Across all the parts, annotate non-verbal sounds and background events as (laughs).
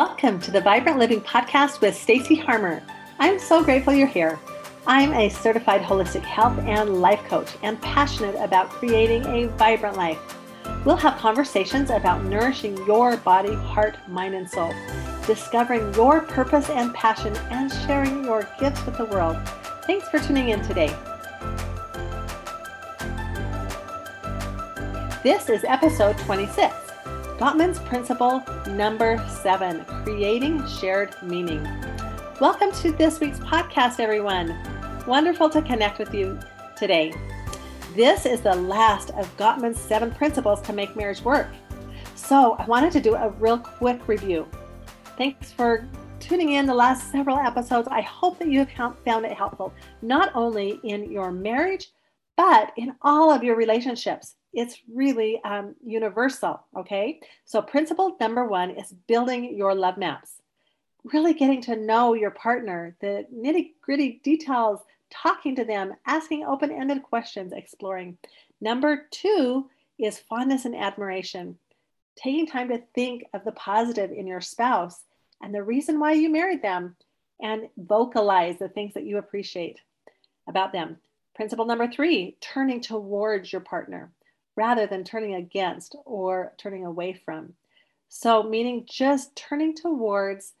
Welcome to the Vibrant Living Podcast with Stacy Harmer. I'm so grateful you're here. I'm a certified holistic health and life coach and passionate about creating a vibrant life. We'll have conversations about nourishing your body, heart, mind, and soul, discovering your purpose and passion, and sharing your gifts with the world. Thanks for tuning in today. This is episode 26. Gottman's Principle number seven Creating Shared Meaning. Welcome to this week's podcast, everyone. Wonderful to connect with you today. This is the last of Gottman's seven principles to make marriage work. So, I wanted to do a real quick review. Thanks for tuning in the last several episodes. I hope that you have found it helpful, not only in your marriage, but in all of your relationships it's really um, universal. Okay. So, principle number one is building your love maps, really getting to know your partner, the nitty gritty details, talking to them, asking open ended questions, exploring. Number two is fondness and admiration, taking time to think of the positive in your spouse and the reason why you married them and vocalize the things that you appreciate about them. Principle number three, turning towards your partner rather than turning against or turning away from. So, meaning just turning towards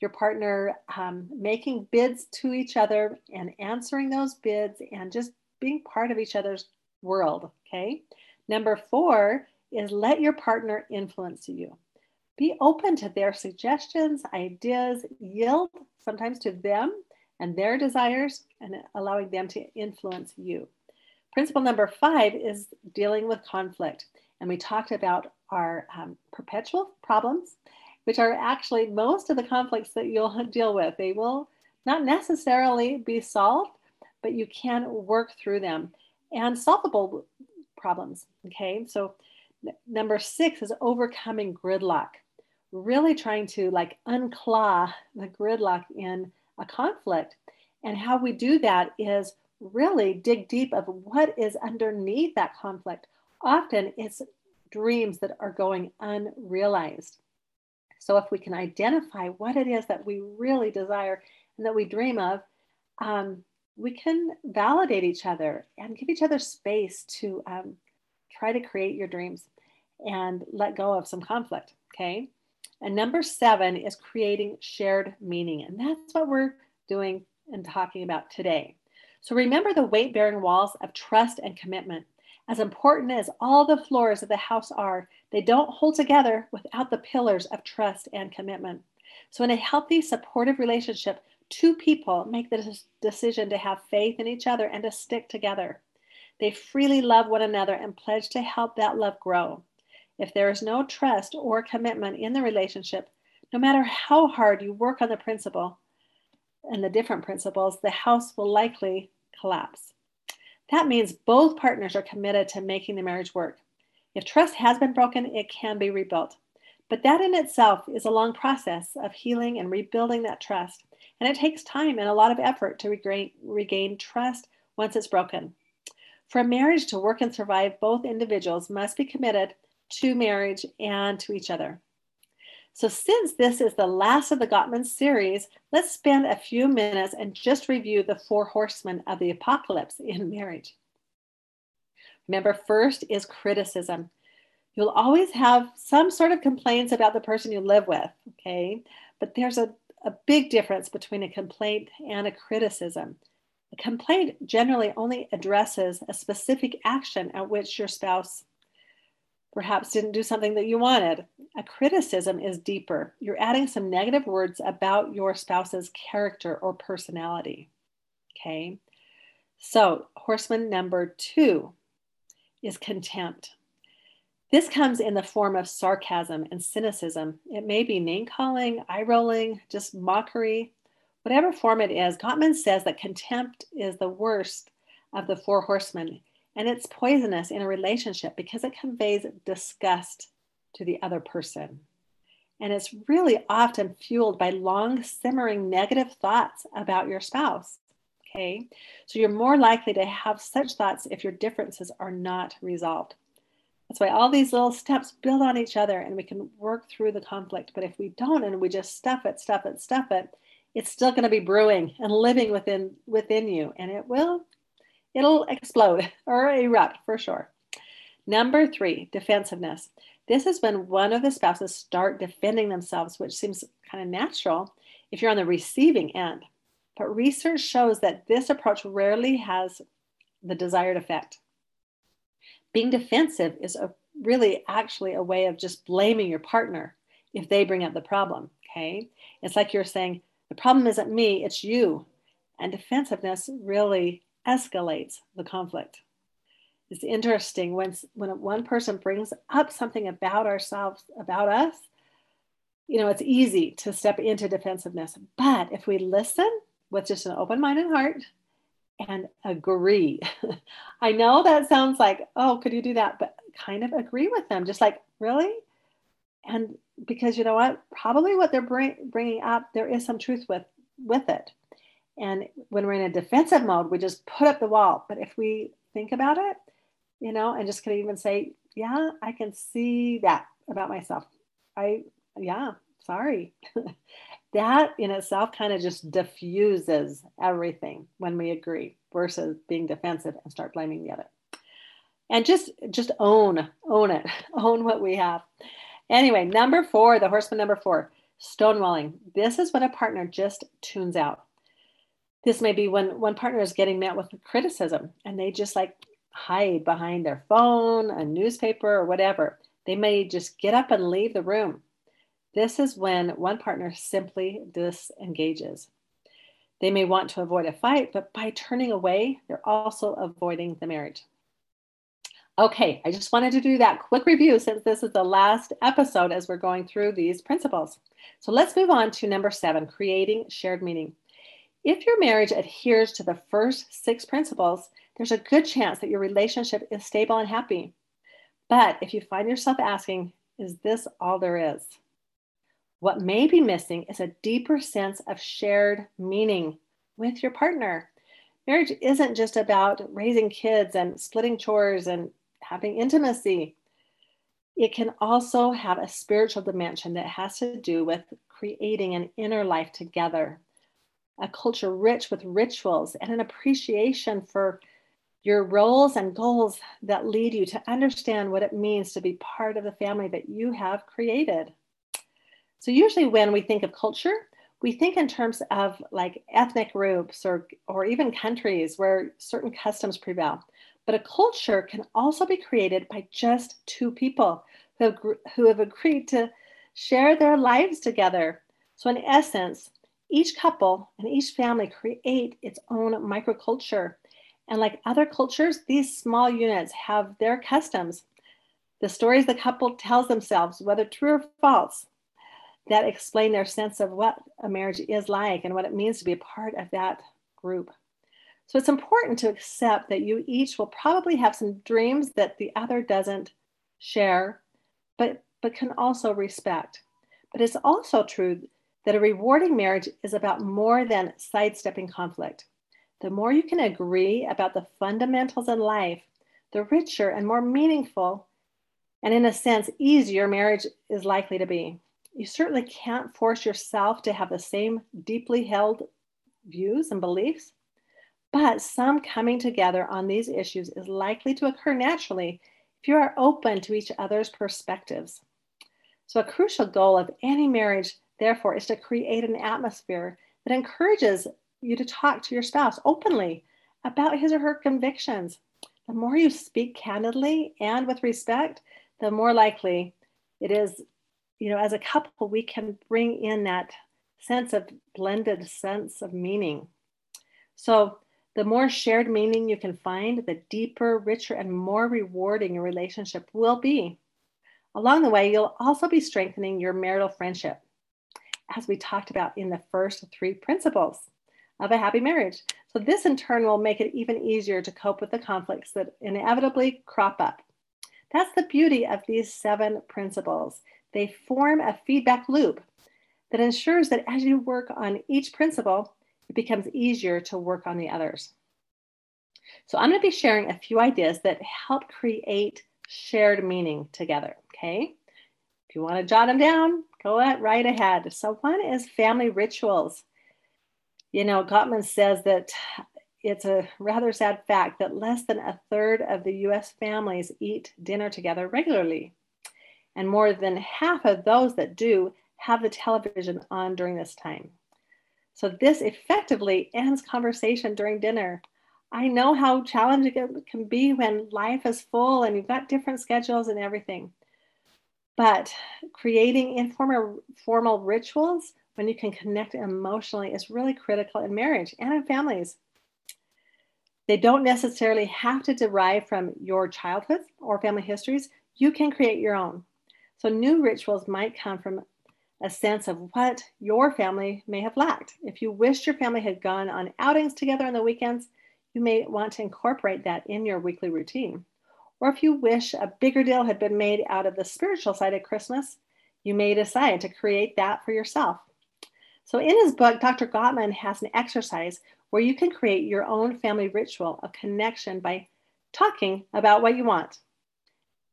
your partner, um, making bids to each other and answering those bids and just being part of each other's world. Okay. Number four is let your partner influence you. Be open to their suggestions, ideas, yield sometimes to them and their desires, and allowing them to influence you. Principle number five is dealing with conflict. And we talked about our um, perpetual problems, which are actually most of the conflicts that you'll (laughs) deal with. They will not necessarily be solved, but you can work through them and solvable problems. Okay, so number six is overcoming gridlock, really trying to like unclaw the gridlock in a conflict. And how we do that is really dig deep of what is underneath that conflict. Often it's dreams that are going unrealized. So if we can identify what it is that we really desire and that we dream of, um, we can validate each other and give each other space to um, try to create your dreams and let go of some conflict. Okay. And number seven is creating shared meaning. And that's what we're doing and talking about today. So remember the weight bearing walls of trust and commitment. As important as all the floors of the house are, they don't hold together without the pillars of trust and commitment. So, in a healthy, supportive relationship, two people make the decision to have faith in each other and to stick together. They freely love one another and pledge to help that love grow. If there is no trust or commitment in the relationship, no matter how hard you work on the principle and the different principles, the house will likely collapse. That means both partners are committed to making the marriage work. If trust has been broken, it can be rebuilt. But that in itself is a long process of healing and rebuilding that trust. And it takes time and a lot of effort to regain, regain trust once it's broken. For a marriage to work and survive, both individuals must be committed to marriage and to each other. So, since this is the last of the Gottman series, let's spend a few minutes and just review the four horsemen of the apocalypse in marriage. Remember, first is criticism. You'll always have some sort of complaints about the person you live with, okay? But there's a, a big difference between a complaint and a criticism. A complaint generally only addresses a specific action at which your spouse perhaps didn't do something that you wanted. A criticism is deeper. You're adding some negative words about your spouse's character or personality. Okay. So, horseman number two is contempt. This comes in the form of sarcasm and cynicism. It may be name calling, eye rolling, just mockery, whatever form it is. Gottman says that contempt is the worst of the four horsemen. And it's poisonous in a relationship because it conveys disgust to the other person. And it's really often fueled by long simmering negative thoughts about your spouse. Okay. So you're more likely to have such thoughts if your differences are not resolved. That's why all these little steps build on each other and we can work through the conflict. But if we don't and we just stuff it, stuff it, stuff it, it's still going to be brewing and living within within you and it will it'll explode (laughs) or erupt for sure. Number 3, defensiveness. This is when one of the spouses start defending themselves, which seems kind of natural if you're on the receiving end. But research shows that this approach rarely has the desired effect. Being defensive is a, really actually a way of just blaming your partner if they bring up the problem. Okay. It's like you're saying, the problem isn't me, it's you. And defensiveness really escalates the conflict. It's interesting when, when one person brings up something about ourselves, about us, you know, it's easy to step into defensiveness. But if we listen with just an open mind and heart and agree, (laughs) I know that sounds like, oh, could you do that? But kind of agree with them, just like, really? And because you know what? Probably what they're bring, bringing up, there is some truth with, with it. And when we're in a defensive mode, we just put up the wall. But if we think about it, you know, and just can even say, yeah, I can see that about myself. I yeah, sorry. (laughs) that in itself kind of just diffuses everything when we agree versus being defensive and start blaming the other. And just just own, own it, (laughs) own what we have. Anyway, number four, the horseman number four, stonewalling. This is when a partner just tunes out. This may be when one partner is getting met with criticism and they just like hide behind their phone, a newspaper, or whatever. They may just get up and leave the room. This is when one partner simply disengages. They may want to avoid a fight, but by turning away, they're also avoiding the marriage. Okay, I just wanted to do that quick review since this is the last episode as we're going through these principles. So let's move on to number seven creating shared meaning. If your marriage adheres to the first six principles, there's a good chance that your relationship is stable and happy. But if you find yourself asking, is this all there is? What may be missing is a deeper sense of shared meaning with your partner. Marriage isn't just about raising kids and splitting chores and having intimacy. It can also have a spiritual dimension that has to do with creating an inner life together, a culture rich with rituals and an appreciation for your roles and goals that lead you to understand what it means to be part of the family that you have created. So, usually, when we think of culture, we think in terms of like ethnic groups or, or even countries where certain customs prevail. But a culture can also be created by just two people who have, who have agreed to share their lives together. So, in essence, each couple and each family create its own microculture. And like other cultures, these small units have their customs, the stories the couple tells themselves, whether true or false, that explain their sense of what a marriage is like and what it means to be a part of that group. So it's important to accept that you each will probably have some dreams that the other doesn't share, but, but can also respect. But it's also true that a rewarding marriage is about more than sidestepping conflict. The more you can agree about the fundamentals in life, the richer and more meaningful, and in a sense, easier marriage is likely to be. You certainly can't force yourself to have the same deeply held views and beliefs, but some coming together on these issues is likely to occur naturally if you are open to each other's perspectives. So, a crucial goal of any marriage, therefore, is to create an atmosphere that encourages you to talk to your spouse openly about his or her convictions. The more you speak candidly and with respect, the more likely it is, you know, as a couple, we can bring in that sense of blended sense of meaning. So, the more shared meaning you can find, the deeper, richer, and more rewarding your relationship will be. Along the way, you'll also be strengthening your marital friendship, as we talked about in the first three principles of a happy marriage. So, this in turn will make it even easier to cope with the conflicts that inevitably crop up. That's the beauty of these seven principles. They form a feedback loop that ensures that as you work on each principle, it becomes easier to work on the others. So, I'm going to be sharing a few ideas that help create shared meaning together. Okay. If you want to jot them down, go right ahead. So, one is family rituals. You know, Gottman says that it's a rather sad fact that less than a third of the US families eat dinner together regularly. And more than half of those that do have the television on during this time. So, this effectively ends conversation during dinner. I know how challenging it can be when life is full and you've got different schedules and everything. But creating informal formal rituals when you can connect emotionally is really critical in marriage and in families. They don't necessarily have to derive from your childhood or family histories. You can create your own. So, new rituals might come from a sense of what your family may have lacked. If you wished your family had gone on outings together on the weekends, you may want to incorporate that in your weekly routine. Or if you wish a bigger deal had been made out of the spiritual side of Christmas, you may decide to create that for yourself. So, in his book, Dr. Gottman has an exercise where you can create your own family ritual of connection by talking about what you want.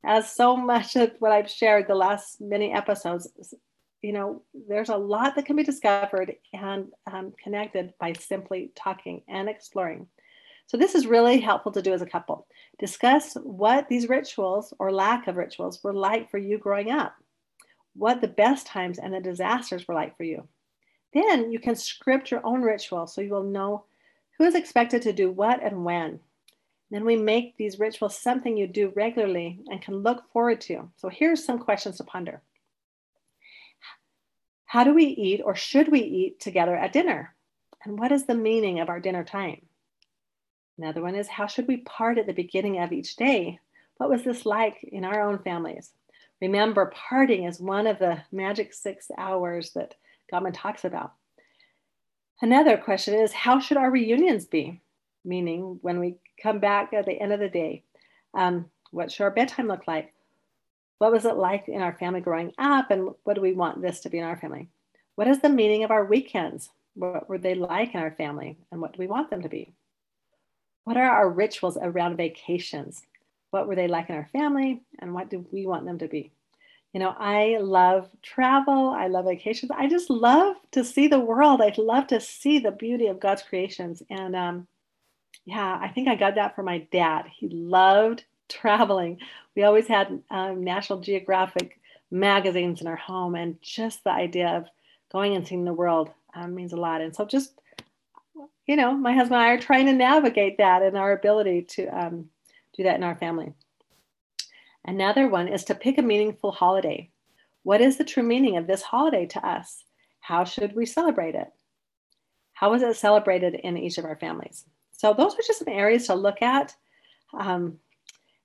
As so much of what I've shared the last many episodes, you know, there's a lot that can be discovered and um, connected by simply talking and exploring. So, this is really helpful to do as a couple. Discuss what these rituals or lack of rituals were like for you growing up, what the best times and the disasters were like for you. Then you can script your own ritual so you will know who is expected to do what and when. Then we make these rituals something you do regularly and can look forward to. So here's some questions to ponder. How do we eat or should we eat together at dinner? And what is the meaning of our dinner time? Another one is how should we part at the beginning of each day? What was this like in our own families? Remember, parting is one of the magic six hours that Gottman talks about. Another question is how should our reunions be? Meaning, when we come back at the end of the day, um, what should our bedtime look like? What was it like in our family growing up? And what do we want this to be in our family? What is the meaning of our weekends? What were they like in our family? And what do we want them to be? What are our rituals around vacations? What were they like in our family? And what do we want them to be? You know, I love travel. I love vacations. I just love to see the world. I love to see the beauty of God's creations. And um, yeah, I think I got that from my dad. He loved traveling. We always had um, National Geographic magazines in our home, and just the idea of going and seeing the world um, means a lot. And so, just you know, my husband and I are trying to navigate that and our ability to um, do that in our family. Another one is to pick a meaningful holiday. What is the true meaning of this holiday to us? How should we celebrate it? How is it celebrated in each of our families? So, those are just some areas to look at. Um,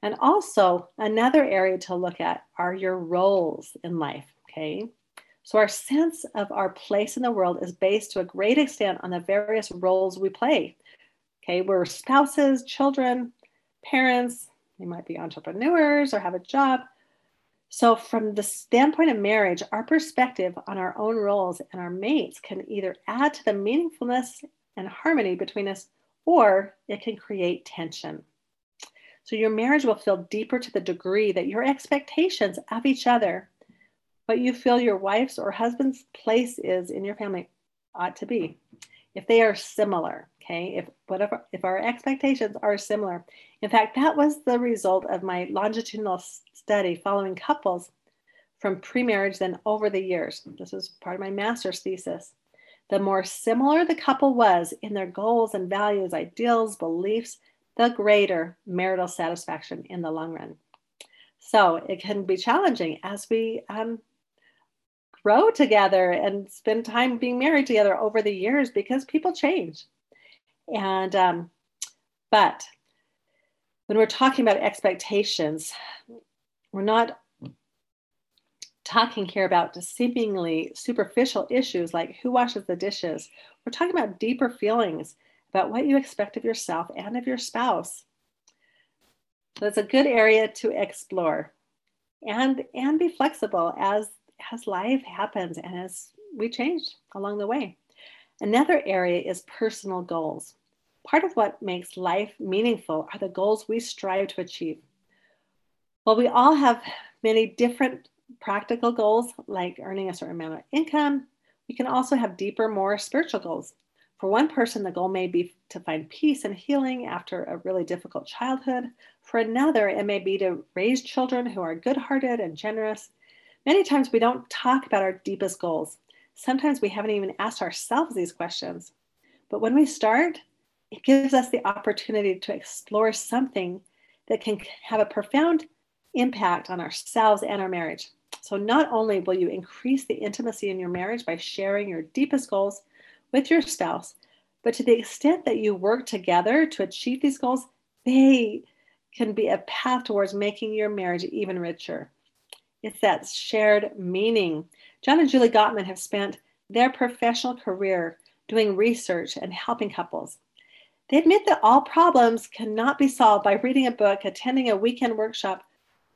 and also, another area to look at are your roles in life. Okay. So, our sense of our place in the world is based to a great extent on the various roles we play. Okay, we're spouses, children, parents, we might be entrepreneurs or have a job. So, from the standpoint of marriage, our perspective on our own roles and our mates can either add to the meaningfulness and harmony between us or it can create tension. So, your marriage will feel deeper to the degree that your expectations of each other what you feel your wife's or husband's place is in your family ought to be. If they are similar, okay, if whatever, if our expectations are similar. In fact, that was the result of my longitudinal study following couples from pre marriage, then over the years. This was part of my master's thesis. The more similar the couple was in their goals and values, ideals, beliefs, the greater marital satisfaction in the long run. So it can be challenging as we um, grow together and spend time being married together over the years because people change. And, um, but when we're talking about expectations, we're not talking here about seemingly superficial issues like who washes the dishes. We're talking about deeper feelings about what you expect of yourself and of your spouse. So it's a good area to explore and and be flexible as as life happens and as we change along the way. Another area is personal goals. Part of what makes life meaningful are the goals we strive to achieve. While we all have many different practical goals, like earning a certain amount of income. We can also have deeper, more spiritual goals. For one person, the goal may be to find peace and healing after a really difficult childhood. For another, it may be to raise children who are good hearted and generous. Many times we don't talk about our deepest goals. Sometimes we haven't even asked ourselves these questions. But when we start, it gives us the opportunity to explore something that can have a profound impact on ourselves and our marriage. So, not only will you increase the intimacy in your marriage by sharing your deepest goals with your spouse, but to the extent that you work together to achieve these goals, they can be a path towards making your marriage even richer. It's that shared meaning. John and Julie Gottman have spent their professional career doing research and helping couples. They admit that all problems cannot be solved by reading a book, attending a weekend workshop,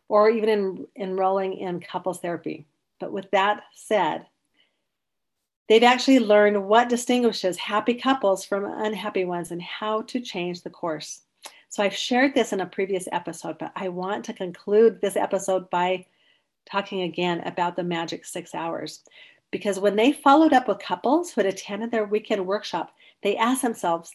or even in, enrolling in couples therapy. But with that said, they've actually learned what distinguishes happy couples from unhappy ones and how to change the course. So I've shared this in a previous episode, but I want to conclude this episode by talking again about the magic six hours. Because when they followed up with couples who had attended their weekend workshop, they asked themselves,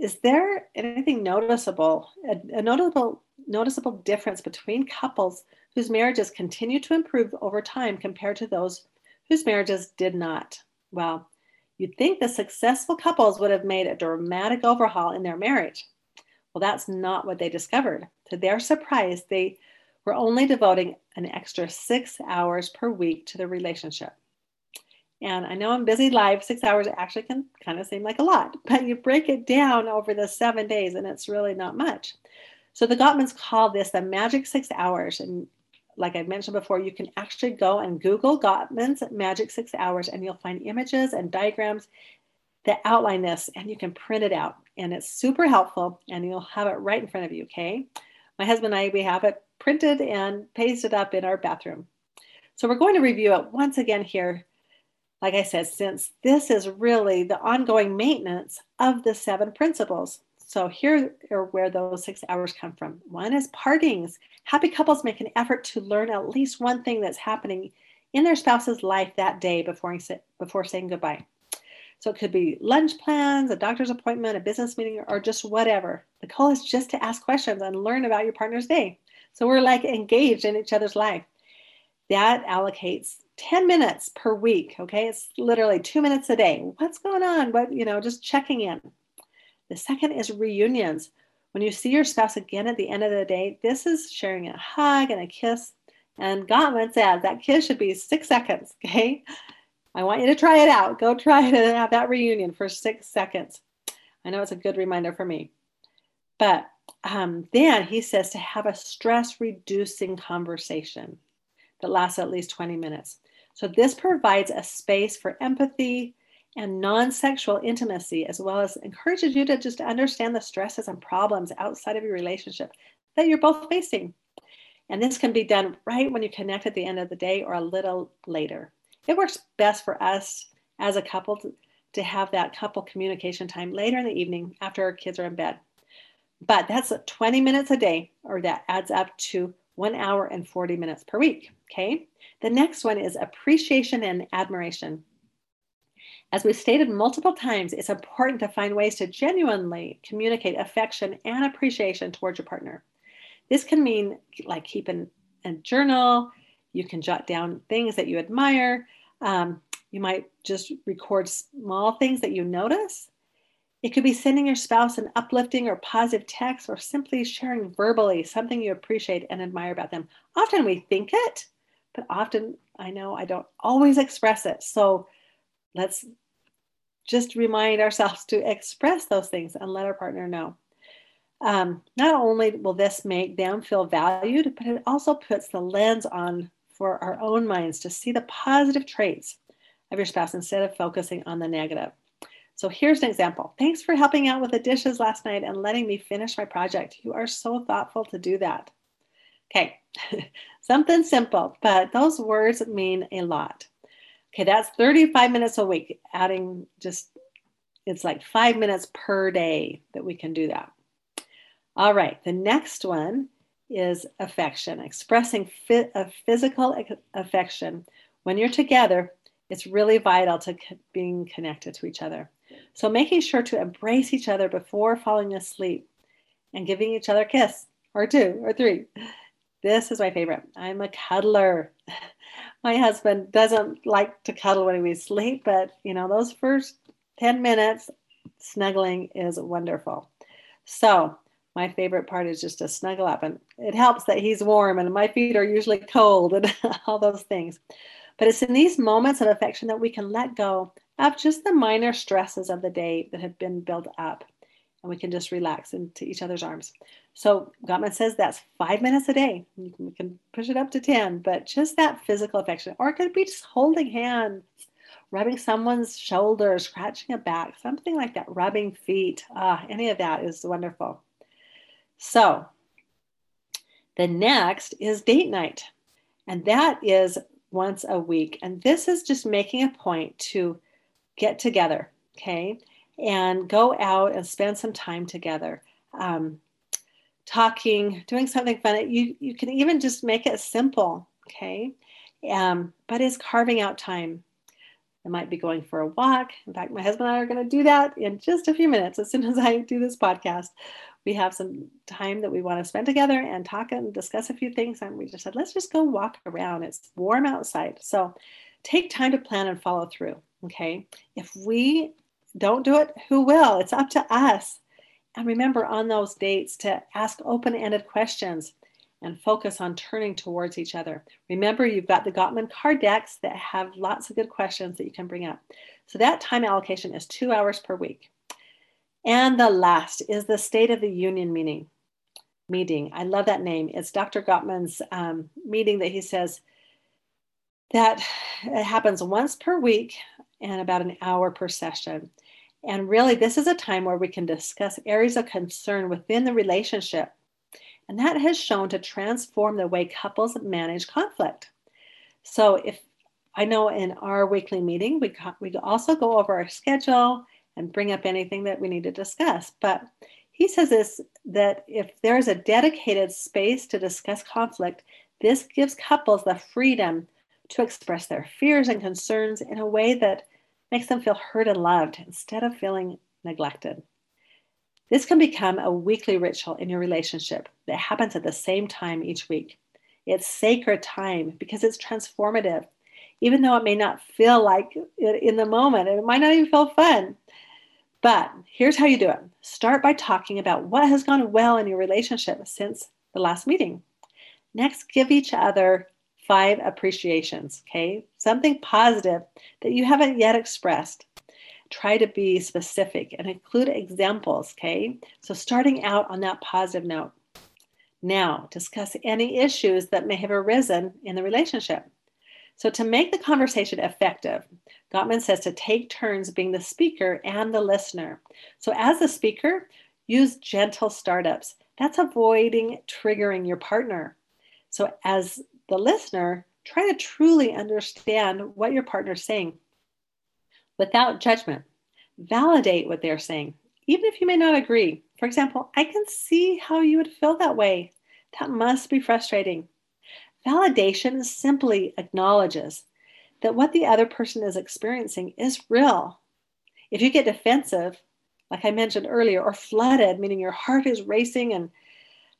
is there anything noticeable, a, a notable, noticeable difference between couples whose marriages continue to improve over time compared to those whose marriages did not? Well, you'd think the successful couples would have made a dramatic overhaul in their marriage. Well, that's not what they discovered. To their surprise, they were only devoting an extra six hours per week to the relationship. And I know I'm busy live, six hours actually can kind of seem like a lot, (laughs) but you break it down over the seven days and it's really not much. So the Gottmans call this the magic six hours. And like I mentioned before, you can actually go and Google Gottman's magic six hours and you'll find images and diagrams that outline this and you can print it out. And it's super helpful and you'll have it right in front of you, okay? My husband and I, we have it printed and pasted up in our bathroom. So we're going to review it once again here like I said, since this is really the ongoing maintenance of the seven principles. So here are where those six hours come from. One is partings. Happy couples make an effort to learn at least one thing that's happening in their spouse's life that day before, before saying goodbye. So it could be lunch plans, a doctor's appointment, a business meeting, or just whatever. The goal is just to ask questions and learn about your partner's day. So we're like engaged in each other's life. That allocates 10 minutes per week. Okay. It's literally two minutes a day. What's going on? What, you know, just checking in. The second is reunions. When you see your spouse again at the end of the day, this is sharing a hug and a kiss. And Gottman says that kiss should be six seconds. Okay. I want you to try it out. Go try to have that reunion for six seconds. I know it's a good reminder for me. But um, then he says to have a stress reducing conversation that lasts at least 20 minutes. So, this provides a space for empathy and non sexual intimacy, as well as encourages you to just understand the stresses and problems outside of your relationship that you're both facing. And this can be done right when you connect at the end of the day or a little later. It works best for us as a couple to, to have that couple communication time later in the evening after our kids are in bed. But that's 20 minutes a day, or that adds up to one hour and 40 minutes per week. Okay. The next one is appreciation and admiration. As we've stated multiple times, it's important to find ways to genuinely communicate affection and appreciation towards your partner. This can mean like keeping a journal, you can jot down things that you admire. Um, you might just record small things that you notice. It could be sending your spouse an uplifting or positive text or simply sharing verbally something you appreciate and admire about them. Often we think it, but often I know I don't always express it. So let's just remind ourselves to express those things and let our partner know. Um, not only will this make them feel valued, but it also puts the lens on for our own minds to see the positive traits of your spouse instead of focusing on the negative. So here's an example. Thanks for helping out with the dishes last night and letting me finish my project. You are so thoughtful to do that. Okay, (laughs) something simple, but those words mean a lot. Okay, that's 35 minutes a week, adding just, it's like five minutes per day that we can do that. All right, the next one is affection, expressing a physical affection. When you're together, it's really vital to being connected to each other. So making sure to embrace each other before falling asleep and giving each other a kiss or two or three. This is my favorite. I'm a cuddler. (laughs) My husband doesn't like to cuddle when we sleep, but you know, those first 10 minutes snuggling is wonderful. So, my favorite part is just to snuggle up, and it helps that he's warm and my feet are usually cold and (laughs) all those things. But it's in these moments of affection that we can let go of just the minor stresses of the day that have been built up and we can just relax into each other's arms. So Gottman says that's five minutes a day. You can, we can push it up to 10, but just that physical affection, or it could be just holding hands, rubbing someone's shoulder, scratching a back, something like that, rubbing feet. Ah, any of that is wonderful. So the next is date night, and that is once a week. And this is just making a point to get together, okay, and go out and spend some time together. Um, talking, doing something fun. You, you can even just make it simple, okay? Um, but it's carving out time. It might be going for a walk. In fact, my husband and I are going to do that in just a few minutes as soon as I do this podcast. We have some time that we want to spend together and talk and discuss a few things. And we just said, let's just go walk around. It's warm outside. So take time to plan and follow through. Okay. If we don't do it, who will? It's up to us. And remember on those dates to ask open ended questions and focus on turning towards each other. Remember, you've got the Gottman card decks that have lots of good questions that you can bring up. So that time allocation is two hours per week. And the last is the State of the Union meeting. Meeting. I love that name. It's Dr. Gottman's um, meeting that he says that it happens once per week and about an hour per session. And really, this is a time where we can discuss areas of concern within the relationship. And that has shown to transform the way couples manage conflict. So, if I know in our weekly meeting, we, we also go over our schedule and bring up anything that we need to discuss. But he says this that if there's a dedicated space to discuss conflict, this gives couples the freedom to express their fears and concerns in a way that makes them feel heard and loved instead of feeling neglected. This can become a weekly ritual in your relationship that happens at the same time each week. It's sacred time because it's transformative, even though it may not feel like it in the moment. It might not even feel fun. But here's how you do it start by talking about what has gone well in your relationship since the last meeting. Next, give each other five appreciations, okay? Something positive that you haven't yet expressed. Try to be specific and include examples, okay? So, starting out on that positive note. Now, discuss any issues that may have arisen in the relationship. So, to make the conversation effective, Gottman says to take turns being the speaker and the listener. So, as the speaker, use gentle startups. That's avoiding triggering your partner. So, as the listener, try to truly understand what your partner is saying without judgment. Validate what they're saying, even if you may not agree. For example, I can see how you would feel that way. That must be frustrating. Validation simply acknowledges that what the other person is experiencing is real. If you get defensive, like I mentioned earlier, or flooded, meaning your heart is racing and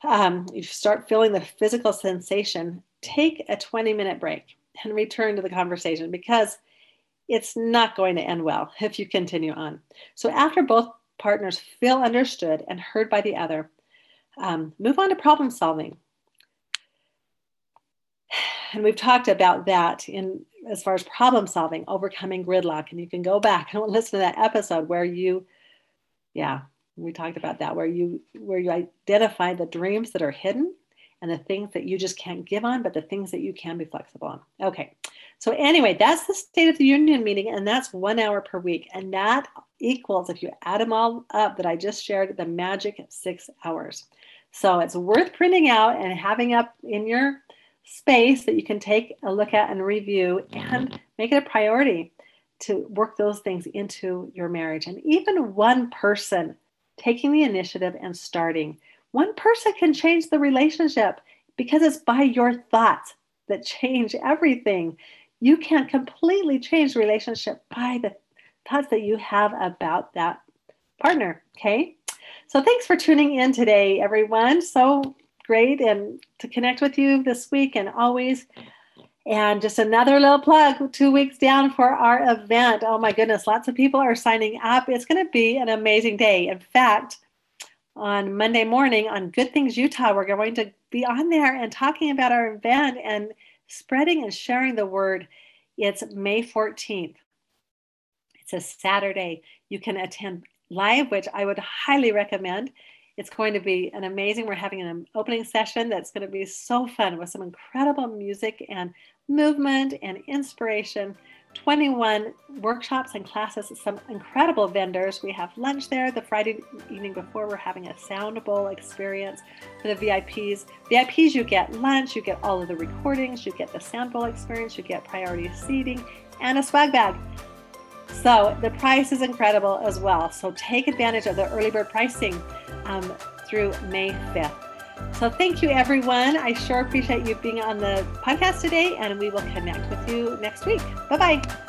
um, you start feeling the physical sensation, take a 20 minute break and return to the conversation because it's not going to end well if you continue on. So, after both partners feel understood and heard by the other, um, move on to problem solving. And we've talked about that in as far as problem solving, overcoming gridlock. And you can go back and (laughs) listen to that episode where you, yeah, we talked about that, where you where you identify the dreams that are hidden and the things that you just can't give on, but the things that you can be flexible on. Okay. So, anyway, that's the State of the Union meeting, and that's one hour per week. And that equals, if you add them all up that I just shared, the magic six hours. So, it's worth printing out and having up in your space that you can take a look at and review and make it a priority to work those things into your marriage. And even one person taking the initiative and starting one person can change the relationship because it's by your thoughts that change everything. You can't completely change relationship by the thoughts that you have about that partner. Okay. So thanks for tuning in today, everyone. So great and to connect with you this week and always. And just another little plug two weeks down for our event. Oh my goodness, lots of people are signing up. It's going to be an amazing day. In fact, on Monday morning on Good Things Utah, we're going to be on there and talking about our event and spreading and sharing the word. It's May 14th. It's a Saturday. You can attend live, which I would highly recommend. It's going to be an amazing. We're having an opening session that's going to be so fun with some incredible music and movement and inspiration. 21 workshops and classes, some incredible vendors. We have lunch there the Friday evening before. We're having a sound bowl experience for the VIPs. VIPs, you get lunch, you get all of the recordings, you get the sound bowl experience, you get priority seating, and a swag bag. So the price is incredible as well. So take advantage of the early bird pricing um, through May 5th. So thank you, everyone. I sure appreciate you being on the podcast today, and we will connect with you next week. Bye bye.